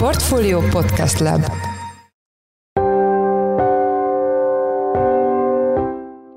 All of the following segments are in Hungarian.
Portfolio Podcast Lab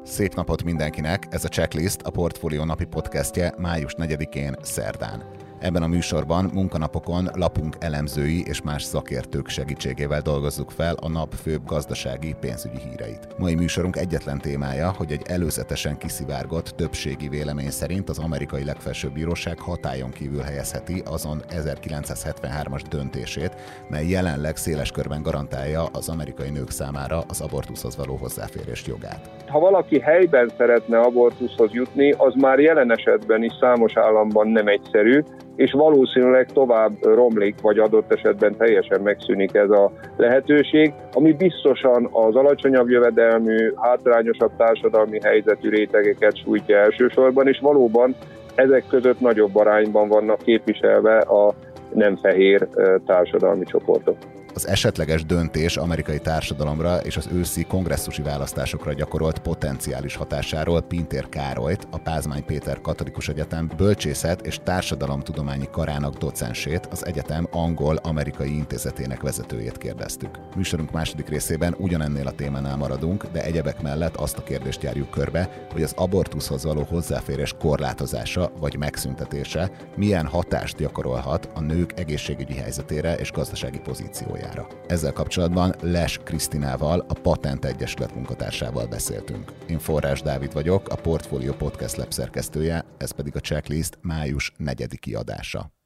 Szép napot mindenkinek! Ez a Checklist, a Portfolio napi podcastje május 4-én szerdán. Ebben a műsorban munkanapokon lapunk elemzői és más szakértők segítségével dolgozzuk fel a nap főbb gazdasági pénzügyi híreit. Mai műsorunk egyetlen témája, hogy egy előzetesen kiszivárgott többségi vélemény szerint az amerikai legfelsőbb bíróság hatályon kívül helyezheti azon 1973-as döntését, mely jelenleg széles körben garantálja az amerikai nők számára az abortuszhoz való hozzáférés jogát. Ha valaki helyben szeretne abortuszhoz jutni, az már jelen esetben is számos államban nem egyszerű, és valószínűleg tovább romlik, vagy adott esetben teljesen megszűnik ez a lehetőség, ami biztosan az alacsonyabb jövedelmű, hátrányosabb társadalmi helyzetű rétegeket sújtja elsősorban, és valóban ezek között nagyobb arányban vannak képviselve a nem fehér társadalmi csoportok az esetleges döntés amerikai társadalomra és az őszi kongresszusi választásokra gyakorolt potenciális hatásáról Pintér Károlyt, a Pázmány Péter Katolikus Egyetem bölcsészet és társadalomtudományi karának docensét, az egyetem angol-amerikai intézetének vezetőjét kérdeztük. Műsorunk második részében ugyanennél a témánál maradunk, de egyebek mellett azt a kérdést járjuk körbe, hogy az abortuszhoz való hozzáférés korlátozása vagy megszüntetése milyen hatást gyakorolhat a nők egészségügyi helyzetére és gazdasági pozíciójára munkájára. Ezzel kapcsolatban Les Krisztinával, a Patent Egyesület munkatársával beszéltünk. Én Forrás Dávid vagyok, a Portfolio Podcast Lab szerkesztője, ez pedig a checklist május 4 adása.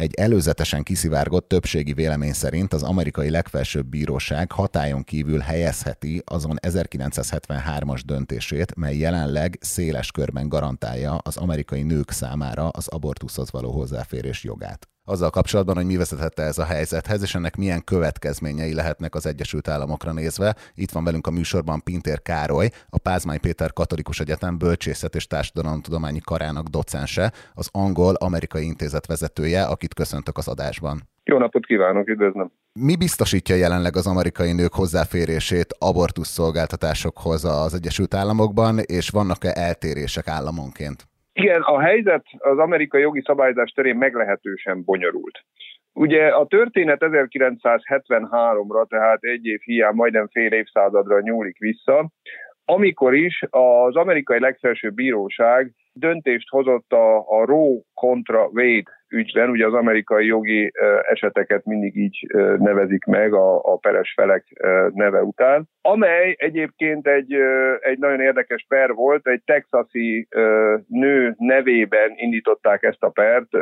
Egy előzetesen kiszivárgott többségi vélemény szerint az amerikai legfelsőbb bíróság hatályon kívül helyezheti azon 1973-as döntését, mely jelenleg széles körben garantálja az amerikai nők számára az abortuszhoz való hozzáférés jogát azzal kapcsolatban, hogy mi vezetette ez a helyzethez, és ennek milyen következményei lehetnek az Egyesült Államokra nézve. Itt van velünk a műsorban Pintér Károly, a Pázmány Péter Katolikus Egyetem Bölcsészet és Társadalomtudományi Karának docense, az Angol-Amerikai Intézet vezetője, akit köszöntök az adásban. Jó napot kívánok, üdvözlöm! Mi biztosítja jelenleg az amerikai nők hozzáférését abortusz szolgáltatásokhoz az Egyesült Államokban, és vannak-e eltérések államonként? Igen, a helyzet az amerikai jogi szabályzás terén meglehetősen bonyolult. Ugye a történet 1973-ra, tehát egy év hiány majdnem fél évszázadra nyúlik vissza, amikor is az amerikai legfelsőbb bíróság döntést hozott a, a Roe kontra Wade ügyben, ugye az amerikai jogi eseteket mindig így nevezik meg a, a peres felek neve után, amely egyébként egy, egy nagyon érdekes per volt, egy texasi nő nevében indították ezt a pert,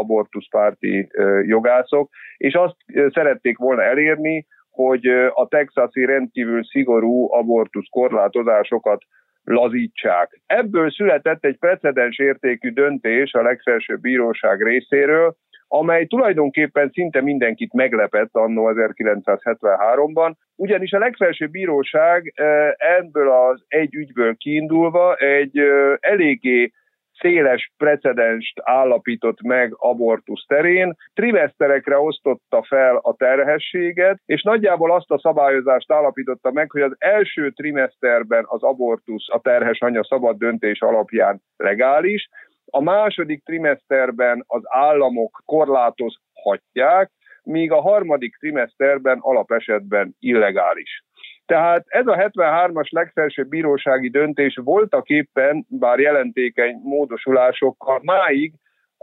abortuszpárti jogászok, és azt szerették volna elérni, hogy a texasi rendkívül szigorú abortusz korlátozásokat lazítsák. Ebből született egy precedens értékű döntés a legfelsőbb bíróság részéről, amely tulajdonképpen szinte mindenkit meglepett annó 1973-ban, ugyanis a legfelsőbb bíróság ebből az egy ügyből kiindulva egy eléggé széles precedenst állapított meg abortusz terén, trimeszterekre osztotta fel a terhességet, és nagyjából azt a szabályozást állapította meg, hogy az első trimeszterben az abortusz a terhes anya szabad döntés alapján legális, a második trimeszterben az államok korlátozhatják, míg a harmadik trimeszterben alapesetben illegális. Tehát ez a 73-as legfelsőbb bírósági döntés voltak éppen, bár jelentékeny módosulásokkal máig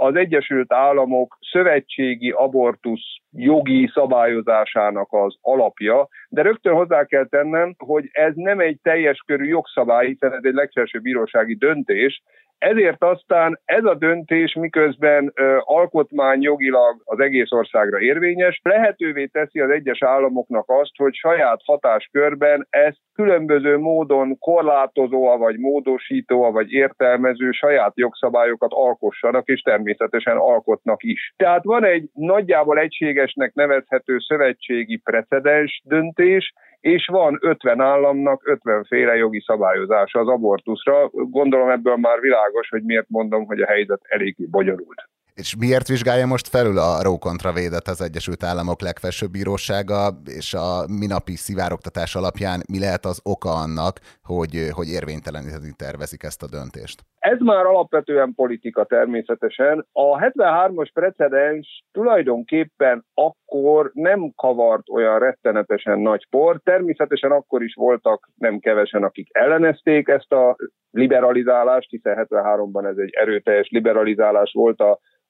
az Egyesült Államok szövetségi abortusz jogi szabályozásának az alapja, de rögtön hozzá kell tennem, hogy ez nem egy teljes körű jogszabály, hiszen ez egy legfelsőbb bírósági döntés, ezért aztán ez a döntés, miközben ö, alkotmányjogilag az egész országra érvényes, lehetővé teszi az egyes államoknak azt, hogy saját hatáskörben ezt különböző módon korlátozóa, vagy módosítóa, vagy értelmező saját jogszabályokat alkossanak, és természetesen alkotnak is. Tehát van egy nagyjából egységesnek nevezhető szövetségi precedens döntés, és van 50 államnak 50 féle jogi szabályozása az abortuszra. Gondolom ebből már világos, hogy miért mondom, hogy a helyzet eléggé bonyolult. És miért vizsgálja most felül a Roe kontra védet az Egyesült Államok legfelsőbb bírósága, és a minapi szivárogtatás alapján mi lehet az oka annak, hogy, hogy érvényteleníteni tervezik ezt a döntést? Ez már alapvetően politika természetesen. A 73-as precedens tulajdonképpen akkor nem kavart olyan rettenetesen nagy por. Természetesen akkor is voltak nem kevesen, akik ellenezték ezt a liberalizálást, hiszen 73-ban ez egy erőteljes liberalizálás volt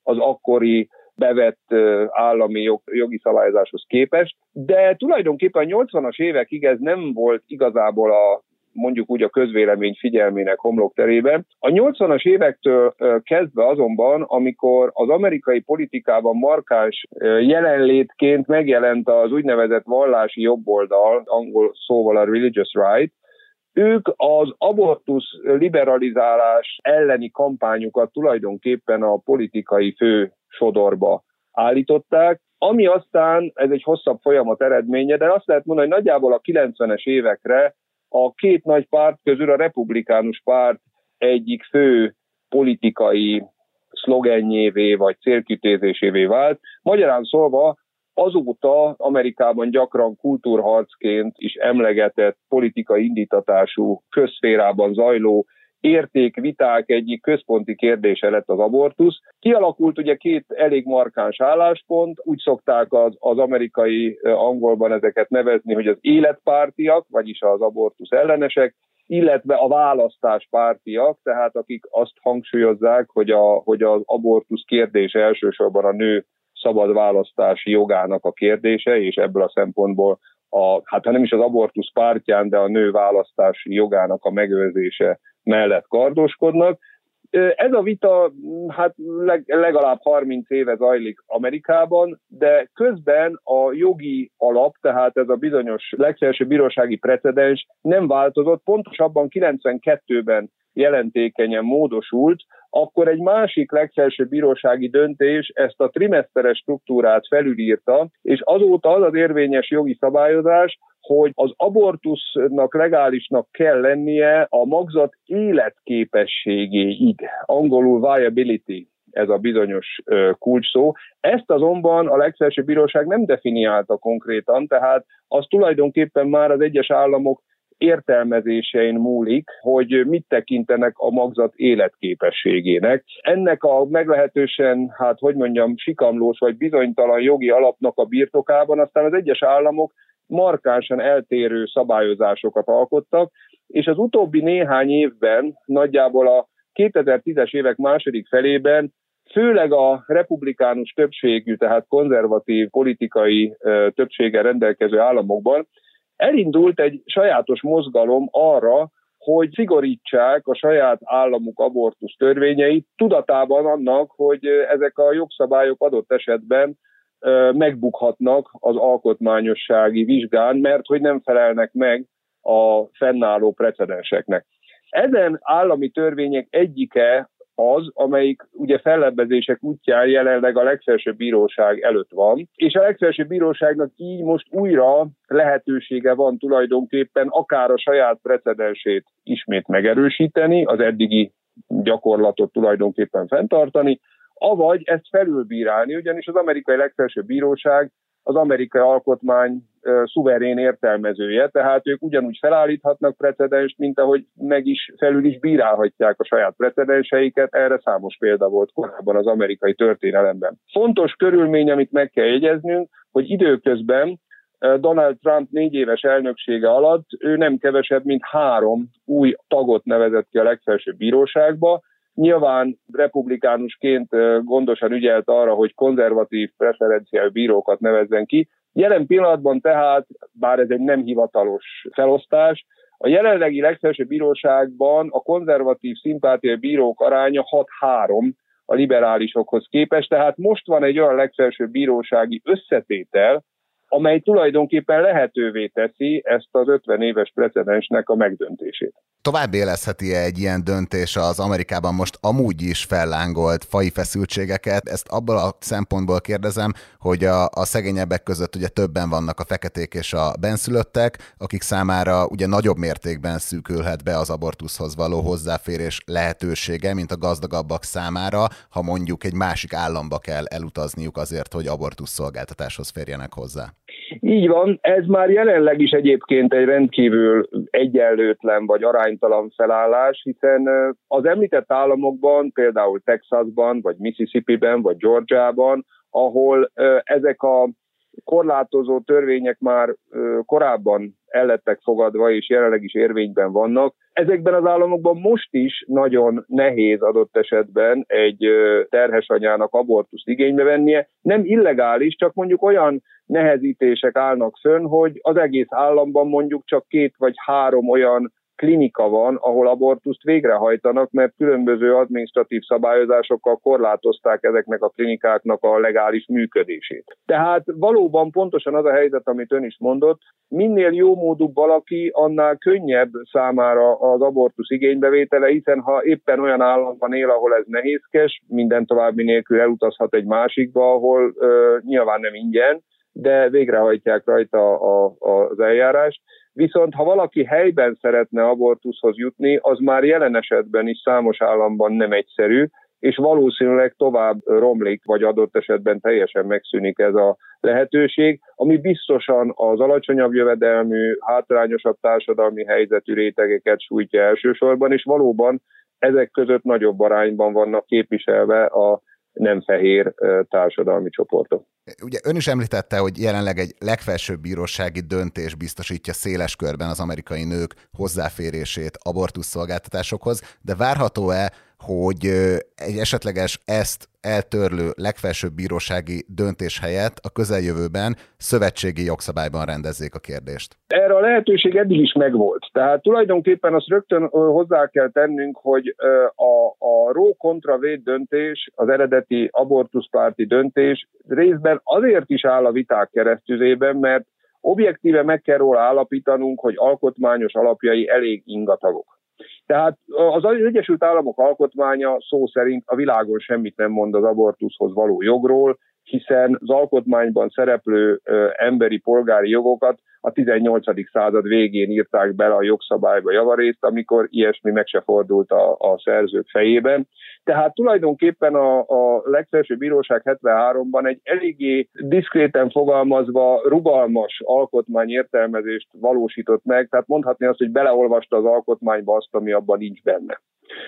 az akkori bevett állami jog, jogi szabályozáshoz képest, de tulajdonképpen a 80-as évekig ez nem volt igazából a mondjuk úgy a közvélemény figyelmének homlokterében. A 80-as évektől kezdve azonban, amikor az amerikai politikában markáns jelenlétként megjelent az úgynevezett vallási jobboldal, angol szóval a religious right, ők az abortusz liberalizálás elleni kampányukat tulajdonképpen a politikai fő sodorba állították, ami aztán, ez egy hosszabb folyamat eredménye, de azt lehet mondani, hogy nagyjából a 90-es évekre a két nagy párt közül a republikánus párt egyik fő politikai szlogenjévé vagy célkütézésévé vált. Magyarán szólva azóta Amerikában gyakran kultúrharcként is emlegetett politikai indítatású közszférában zajló értékviták egyik központi kérdése lett az abortusz. Kialakult ugye két elég markáns álláspont, úgy szokták az, az amerikai angolban ezeket nevezni, hogy az életpártiak, vagyis az abortusz ellenesek, illetve a választáspártiak, tehát akik azt hangsúlyozzák, hogy, a, hogy az abortusz kérdése elsősorban a nő szabad választási jogának a kérdése, és ebből a szempontból a, hát nem is az abortusz pártján, de a nő választási jogának a megőrzése mellett kardoskodnak. Ez a vita hát legalább 30 éve zajlik Amerikában, de közben a jogi alap, tehát ez a bizonyos legfelsőbb bírósági precedens nem változott, pontosabban 92-ben jelentékenyen módosult, akkor egy másik legfelsőbb bírósági döntés ezt a trimeszteres struktúrát felülírta, és azóta az az érvényes jogi szabályozás, hogy az abortusznak legálisnak kell lennie a magzat életképességéig, angolul viability ez a bizonyos kulcsszó. Ezt azonban a legfelsőbb bíróság nem definiálta konkrétan, tehát az tulajdonképpen már az egyes államok értelmezésein múlik, hogy mit tekintenek a magzat életképességének. Ennek a meglehetősen, hát hogy mondjam, sikamlós vagy bizonytalan jogi alapnak a birtokában aztán az egyes államok markánsan eltérő szabályozásokat alkottak, és az utóbbi néhány évben, nagyjából a 2010-es évek második felében főleg a republikánus többségű, tehát konzervatív politikai többséggel rendelkező államokban elindult egy sajátos mozgalom arra, hogy szigorítsák a saját államuk abortusz törvényeit, tudatában annak, hogy ezek a jogszabályok adott esetben megbukhatnak az alkotmányossági vizsgán, mert hogy nem felelnek meg a fennálló precedenseknek. Ezen állami törvények egyike az, amelyik ugye fellebbezések útján jelenleg a legfelsőbb bíróság előtt van, és a legfelsőbb bíróságnak így most újra lehetősége van tulajdonképpen akár a saját precedensét ismét megerősíteni, az eddigi gyakorlatot tulajdonképpen fenntartani, avagy ezt felülbírálni, ugyanis az amerikai legfelsőbb bíróság az amerikai alkotmány szuverén értelmezője, tehát ők ugyanúgy felállíthatnak precedenst, mint ahogy meg is felül is bírálhatják a saját precedenseiket, erre számos példa volt korábban az amerikai történelemben. Fontos körülmény, amit meg kell jegyeznünk, hogy időközben Donald Trump négy éves elnöksége alatt ő nem kevesebb, mint három új tagot nevezett ki a legfelsőbb bíróságba, Nyilván republikánusként gondosan ügyelt arra, hogy konzervatív preferenciál bírókat nevezzen ki. Jelen pillanatban tehát, bár ez egy nem hivatalos felosztás, a jelenlegi legfelsőbb bíróságban a konzervatív szimpátia bírók aránya 6-3 a liberálisokhoz képest, tehát most van egy olyan legfelsőbb bírósági összetétel, amely tulajdonképpen lehetővé teszi ezt az 50 éves precedensnek a megdöntését. Tovább élezheti -e egy ilyen döntés az Amerikában most amúgy is fellángolt fai feszültségeket? Ezt abból a szempontból kérdezem, hogy a, a szegényebbek között ugye többen vannak a feketék és a benszülöttek, akik számára ugye nagyobb mértékben szűkülhet be az abortuszhoz való hozzáférés lehetősége, mint a gazdagabbak számára, ha mondjuk egy másik államba kell elutazniuk azért, hogy abortusz szolgáltatáshoz férjenek hozzá. Így van, ez már jelenleg is egyébként egy rendkívül egyenlőtlen vagy aránytalan felállás, hiszen az említett államokban, például Texasban, vagy Mississippi-ben, vagy Georgiában, ahol ezek a korlátozó törvények már korábban ellettek fogadva, és jelenleg is érvényben vannak. Ezekben az államokban most is nagyon nehéz adott esetben egy terhes anyának abortuszt igénybe vennie. Nem illegális, csak mondjuk olyan nehezítések állnak fönn, hogy az egész államban mondjuk csak két vagy három olyan klinika van, ahol abortuszt végrehajtanak, mert különböző adminisztratív szabályozásokkal korlátozták ezeknek a klinikáknak a legális működését. Tehát valóban pontosan az a helyzet, amit ön is mondott, minél jó módú valaki, annál könnyebb számára az abortusz igénybevétele, hiszen ha éppen olyan államban él, ahol ez nehézkes, minden további nélkül elutazhat egy másikba, ahol ö, nyilván nem ingyen, de végrehajtják rajta a, a, az eljárást. Viszont ha valaki helyben szeretne abortuszhoz jutni, az már jelen esetben is számos államban nem egyszerű, és valószínűleg tovább romlik, vagy adott esetben teljesen megszűnik ez a lehetőség, ami biztosan az alacsonyabb jövedelmű, hátrányosabb társadalmi helyzetű rétegeket sújtja elsősorban, és valóban ezek között nagyobb arányban vannak képviselve a nem fehér társadalmi csoportok. Ugye ön is említette, hogy jelenleg egy legfelsőbb bírósági döntés biztosítja széles körben az amerikai nők hozzáférését abortuszszolgáltatásokhoz, de várható-e, hogy egy esetleges ezt eltörlő legfelsőbb bírósági döntés helyett a közeljövőben szövetségi jogszabályban rendezzék a kérdést? Erre a lehetőség eddig is megvolt. Tehát tulajdonképpen azt rögtön hozzá kell tennünk, hogy a, a Ró kontra véd döntés, az eredeti abortuszpárti döntés részben azért is áll a viták keresztüzében, mert objektíve meg kell róla állapítanunk, hogy alkotmányos alapjai elég ingatagok. Tehát az Egyesült Államok alkotmánya szó szerint a világon semmit nem mond az abortuszhoz való jogról, hiszen az alkotmányban szereplő emberi polgári jogokat a 18. század végén írták bele a jogszabályba javarészt, amikor ilyesmi meg se fordult a, a szerzők fejében. Tehát tulajdonképpen a, a legfelsőbb bíróság 73-ban egy eléggé diszkréten fogalmazva rugalmas alkotmányértelmezést valósított meg, tehát mondhatni azt, hogy beleolvasta az alkotmányba azt, ami abban nincs benne.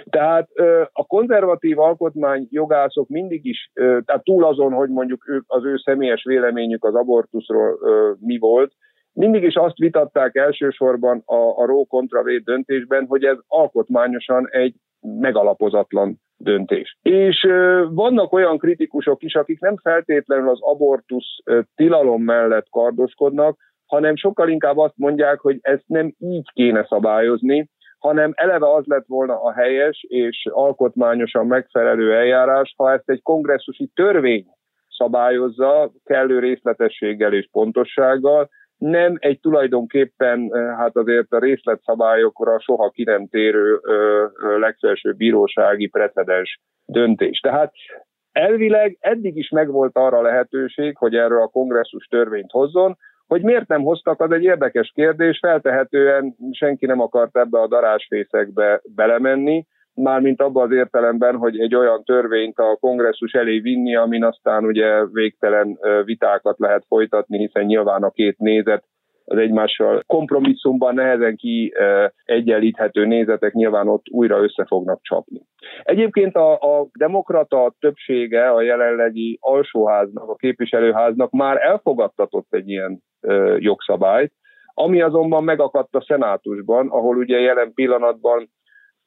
Tehát a konzervatív alkotmány jogászok mindig is, tehát túl azon, hogy mondjuk ők, az ő személyes véleményük az abortuszról mi volt, mindig is azt vitatták elsősorban a, a Ró kontra döntésben, hogy ez alkotmányosan egy megalapozatlan döntés. És vannak olyan kritikusok is, akik nem feltétlenül az abortusz tilalom mellett kardoskodnak, hanem sokkal inkább azt mondják, hogy ezt nem így kéne szabályozni, hanem eleve az lett volna a helyes és alkotmányosan megfelelő eljárás, ha ezt egy kongresszusi törvény szabályozza kellő részletességgel és pontossággal, nem egy tulajdonképpen hát azért a részletszabályokra soha ki nem térő legfelsőbb bírósági precedens döntés. Tehát elvileg eddig is megvolt arra lehetőség, hogy erről a kongresszus törvényt hozzon, hogy miért nem hoztak, az egy érdekes kérdés, feltehetően senki nem akart ebbe a darásfészekbe belemenni, mármint abban az értelemben, hogy egy olyan törvényt a kongresszus elé vinni, amin aztán ugye végtelen vitákat lehet folytatni, hiszen nyilván a két nézet az egymással kompromisszumban nehezen ki egyenlíthető nézetek nyilván ott újra össze fognak csapni. Egyébként a, a demokrata többsége a jelenlegi alsóháznak, a képviselőháznak már elfogadtatott egy ilyen ö, jogszabályt, ami azonban megakadt a szenátusban, ahol ugye jelen pillanatban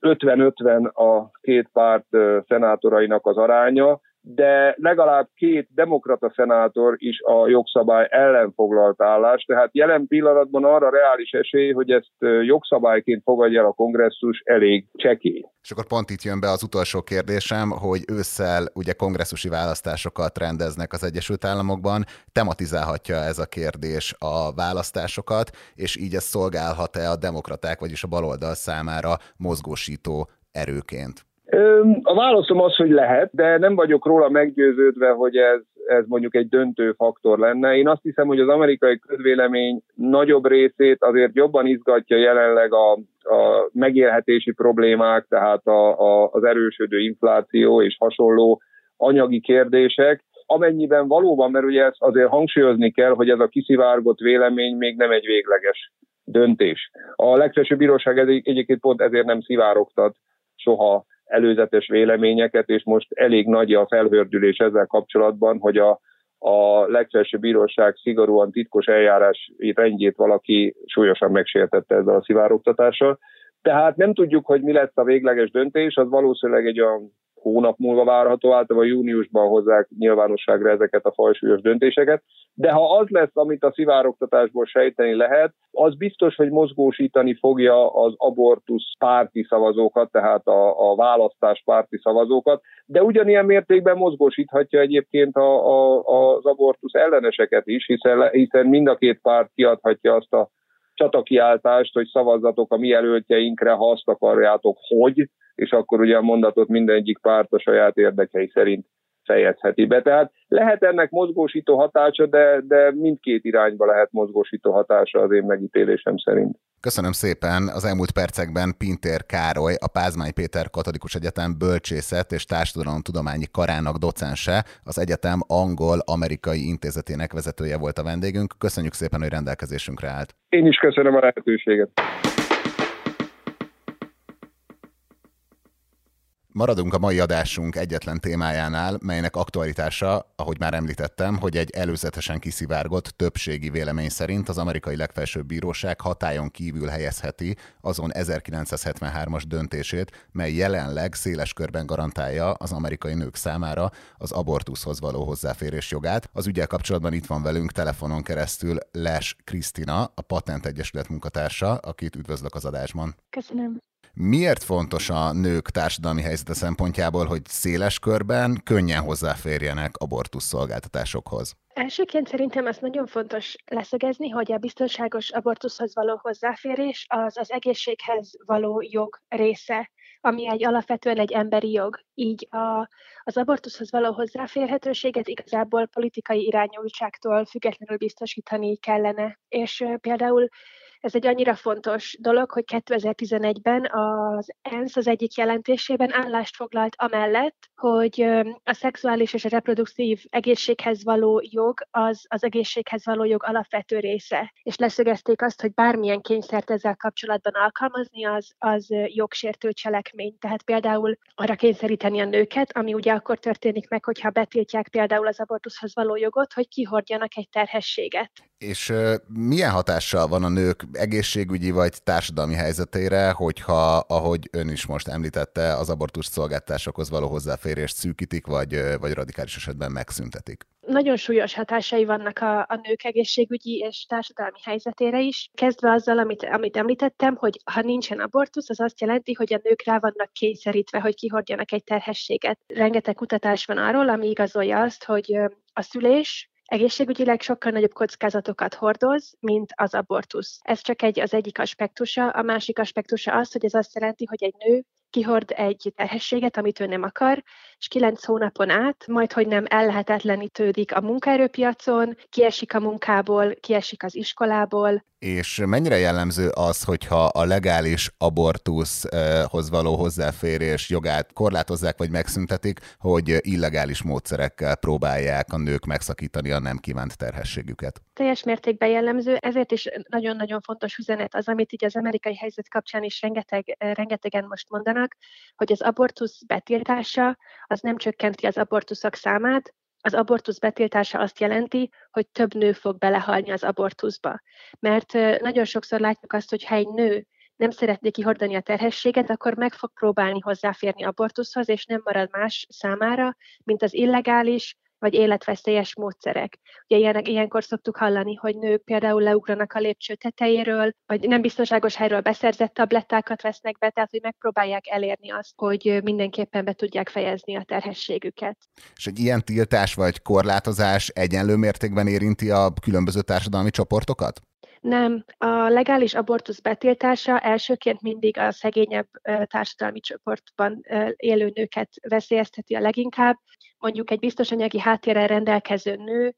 50-50 a két párt szenátorainak az aránya, de legalább két demokrata szenátor is a jogszabály ellen foglalt állást, tehát jelen pillanatban arra reális esély, hogy ezt jogszabályként fogadja el a kongresszus elég csekély. És akkor pont itt jön be az utolsó kérdésem, hogy ősszel ugye kongresszusi választásokat rendeznek az Egyesült Államokban, tematizálhatja ez a kérdés a választásokat, és így ez szolgálhat-e a demokraták, vagyis a baloldal számára mozgósító erőként? A válaszom az, hogy lehet, de nem vagyok róla meggyőződve, hogy ez, ez mondjuk egy döntő faktor lenne. Én azt hiszem, hogy az amerikai közvélemény nagyobb részét azért jobban izgatja jelenleg a, a megélhetési problémák, tehát a, a, az erősödő infláció és hasonló anyagi kérdések, amennyiben valóban, mert ugye ezt azért hangsúlyozni kell, hogy ez a kiszivárgott vélemény még nem egy végleges döntés. A legfelsőbb bíróság egyébként pont ezért nem szivárogtat soha előzetes véleményeket, és most elég nagy a felhördülés ezzel kapcsolatban, hogy a, a legfelsőbb bíróság szigorúan titkos eljárás rendjét valaki súlyosan megsértette ezzel a szivárogtatással. Tehát nem tudjuk, hogy mi lesz a végleges döntés, az valószínűleg egy olyan hónap múlva várható, általában júniusban hozzák nyilvánosságra ezeket a fajsúlyos döntéseket, de ha az lesz, amit a szivároktatásból sejteni lehet, az biztos, hogy mozgósítani fogja az abortusz párti szavazókat, tehát a, a választás párti szavazókat, de ugyanilyen mértékben mozgósíthatja egyébként a, a, az abortusz elleneseket is, hiszen, hiszen mind a két párt kiadhatja azt a csatakiáltást, hogy szavazzatok a mi jelöltjeinkre, ha azt akarjátok, hogy, és akkor ugye a mondatot mindegyik párt a saját érdekei szerint fejezheti be. Tehát lehet ennek mozgósító hatása, de, de mindkét irányba lehet mozgósító hatása az én megítélésem szerint. Köszönöm szépen. Az elmúlt percekben Pintér Károly, a Pázmány Péter Katolikus Egyetem bölcsészet és társadalomtudományi karának docense, az egyetem angol-amerikai intézetének vezetője volt a vendégünk. Köszönjük szépen, hogy rendelkezésünkre állt. Én is köszönöm a lehetőséget. Maradunk a mai adásunk egyetlen témájánál, melynek aktualitása, ahogy már említettem, hogy egy előzetesen kiszivárgott többségi vélemény szerint az amerikai legfelsőbb bíróság hatályon kívül helyezheti azon 1973-as döntését, mely jelenleg széles körben garantálja az amerikai nők számára az abortuszhoz való hozzáférés jogát. Az ügyel kapcsolatban itt van velünk telefonon keresztül Les Krisztina, a Patent Egyesület munkatársa, akit üdvözlök az adásban. Köszönöm. Miért fontos a nők társadalmi helyzete szempontjából, hogy széles körben könnyen hozzáférjenek abortusz szolgáltatásokhoz? Elsőként szerintem az nagyon fontos leszögezni, hogy a biztonságos abortuszhoz való hozzáférés az az egészséghez való jog része, ami egy alapvetően egy emberi jog. Így a, az abortuszhoz való hozzáférhetőséget igazából politikai irányultságtól függetlenül biztosítani kellene. És például ez egy annyira fontos dolog, hogy 2011-ben az ENSZ az egyik jelentésében állást foglalt amellett, hogy a szexuális és a reproduktív egészséghez való jog az az egészséghez való jog alapvető része. És leszögezték azt, hogy bármilyen kényszert ezzel kapcsolatban alkalmazni, az, az jogsértő cselekmény. Tehát például arra kényszeríteni a nőket, ami ugye akkor történik meg, hogyha betiltják például az abortuszhoz való jogot, hogy kihordjanak egy terhességet. És milyen hatással van a nők egészségügyi vagy társadalmi helyzetére, hogyha, ahogy ön is most említette, az abortus szolgáltásokhoz való hozzáférést szűkítik, vagy, vagy radikális esetben megszüntetik? Nagyon súlyos hatásai vannak a, a nők egészségügyi és társadalmi helyzetére is. Kezdve azzal, amit, amit említettem, hogy ha nincsen abortusz, az azt jelenti, hogy a nők rá vannak kényszerítve, hogy kihordjanak egy terhességet. Rengeteg kutatás van arról, ami igazolja azt, hogy a szülés egészségügyileg sokkal nagyobb kockázatokat hordoz, mint az abortusz. Ez csak egy, az egyik aspektusa. A másik aspektusa az, hogy ez azt jelenti, hogy egy nő kihord egy terhességet, amit ő nem akar, és kilenc hónapon át, majd hogy nem ellehetetlenítődik a munkaerőpiacon, kiesik a munkából, kiesik az iskolából. És mennyire jellemző az, hogyha a legális abortuszhoz való hozzáférés jogát korlátozzák vagy megszüntetik, hogy illegális módszerekkel próbálják a nők megszakítani a nem kívánt terhességüket? Teljes mértékben jellemző, ezért is nagyon-nagyon fontos üzenet az, amit így az amerikai helyzet kapcsán is rengeteg, rengetegen most mondanak, hogy az abortusz betiltása az nem csökkenti az abortuszok számát, az abortusz betiltása azt jelenti, hogy több nő fog belehalni az abortuszba. Mert nagyon sokszor látjuk azt, hogy ha egy nő nem szeretné kihordani a terhességet, akkor meg fog próbálni hozzáférni abortuszhoz, és nem marad más számára, mint az illegális, vagy életveszélyes módszerek. Ugye ilyen, ilyenkor szoktuk hallani, hogy nők például leugranak a lépcső tetejéről, vagy nem biztonságos helyről beszerzett tablettákat vesznek be, tehát hogy megpróbálják elérni azt, hogy mindenképpen be tudják fejezni a terhességüket. És egy ilyen tiltás vagy korlátozás egyenlő mértékben érinti a különböző társadalmi csoportokat? Nem, a legális abortusz betiltása elsőként mindig a szegényebb társadalmi csoportban élő nőket veszélyezteti a leginkább. Mondjuk egy biztos anyagi háttérrel rendelkező nő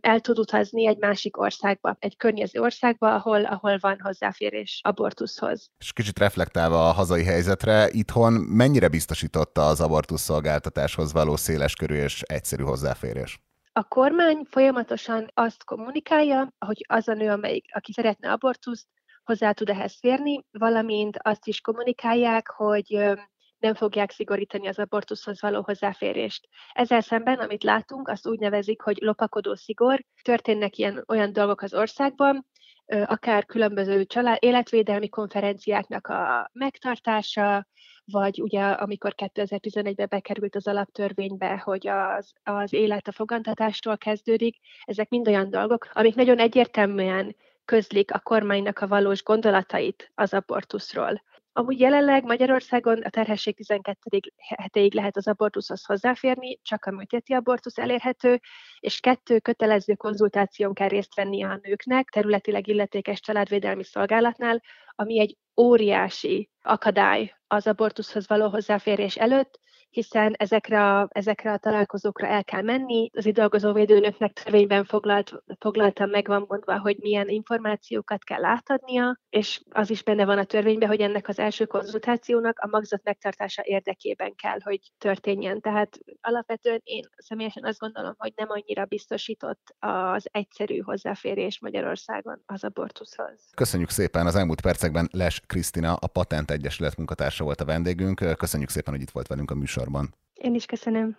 el tud utazni egy másik országba, egy környező országba, ahol, ahol van hozzáférés abortuszhoz. És kicsit reflektálva a hazai helyzetre, itthon mennyire biztosította az abortusz szolgáltatáshoz való széleskörű és egyszerű hozzáférés? A kormány folyamatosan azt kommunikálja, hogy az a nő, amelyik, aki szeretne abortuszt, hozzá tud ehhez férni, valamint azt is kommunikálják, hogy nem fogják szigorítani az abortuszhoz való hozzáférést. Ezzel szemben, amit látunk, azt úgy nevezik, hogy lopakodó szigor. Történnek ilyen olyan dolgok az országban, akár különböző család, életvédelmi konferenciáknak a megtartása, vagy ugye amikor 2011-ben bekerült az alaptörvénybe, hogy az, az élet a fogantatástól kezdődik, ezek mind olyan dolgok, amik nagyon egyértelműen közlik a kormánynak a valós gondolatait az abortuszról. Amúgy jelenleg Magyarországon a terhesség 12. hetéig lehet az abortuszhoz hozzáférni, csak a műtéti abortusz elérhető, és kettő kötelező konzultáción kell részt venni a nőknek, területileg illetékes családvédelmi szolgálatnál, ami egy óriási akadály az abortuszhoz való hozzáférés előtt, hiszen ezekre a, ezekre a találkozókra el kell menni. Az idolgozó védőnöknek törvényben foglalt, foglaltan meg van mondva, hogy milyen információkat kell átadnia, és az is benne van a törvényben, hogy ennek az első konzultációnak a magzat megtartása érdekében kell, hogy történjen. Tehát alapvetően én személyesen azt gondolom, hogy nem annyira biztosított az egyszerű hozzáférés Magyarországon az abortuszhoz. Köszönjük szépen! Az elmúlt percekben Les Krisztina, a Patent Egyesület munkatársa volt a vendégünk. Köszönjük szépen, hogy itt volt velünk a műsor műsorban. Én is köszönöm.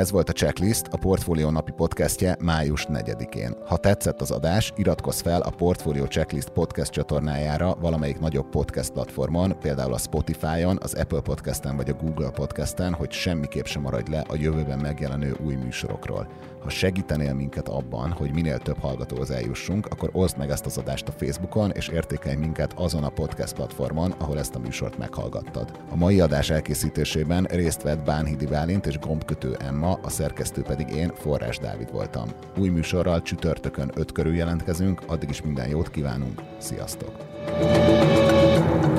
Ez volt a Checklist, a Portfolio napi podcastje május 4-én. Ha tetszett az adás, iratkozz fel a Portfolio Checklist podcast csatornájára valamelyik nagyobb podcast platformon, például a Spotify-on, az Apple Podcasten vagy a Google Podcasten, hogy semmiképp sem maradj le a jövőben megjelenő új műsorokról. Ha segítenél minket abban, hogy minél több hallgatóhoz eljussunk, akkor oszd meg ezt az adást a Facebookon, és értékelj minket azon a podcast platformon, ahol ezt a műsort meghallgattad. A mai adás elkészítésében részt vett Bánhidi Bálint és Gombkötő Emma, Ma a szerkesztő pedig én, Forrás Dávid voltam. Új műsorral csütörtökön öt körül jelentkezünk, addig is minden jót kívánunk, sziasztok! thank you